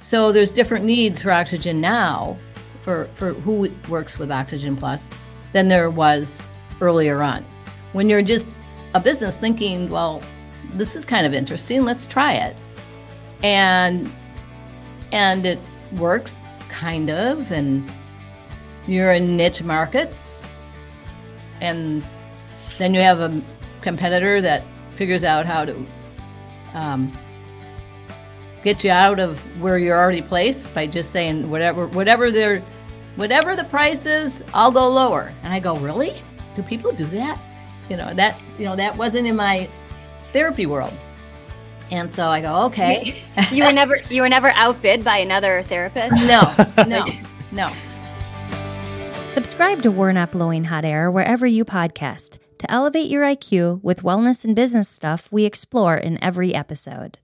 So there's different needs for oxygen now for, for who works with Oxygen Plus than there was earlier on. When you're just a business thinking, well, this is kind of interesting, let's try it. And and it works kind of and you're in niche markets and then you have a competitor that figures out how to um, get you out of where you're already placed by just saying whatever whatever their whatever the price is, I'll go lower. And I go, really? Do people do that? You know that you know that wasn't in my therapy world. And so I go, okay. you were never you were never outbid by another therapist. No, no, no. Subscribe to We're Not Blowing Hot Air wherever you podcast to elevate your IQ with wellness and business stuff we explore in every episode.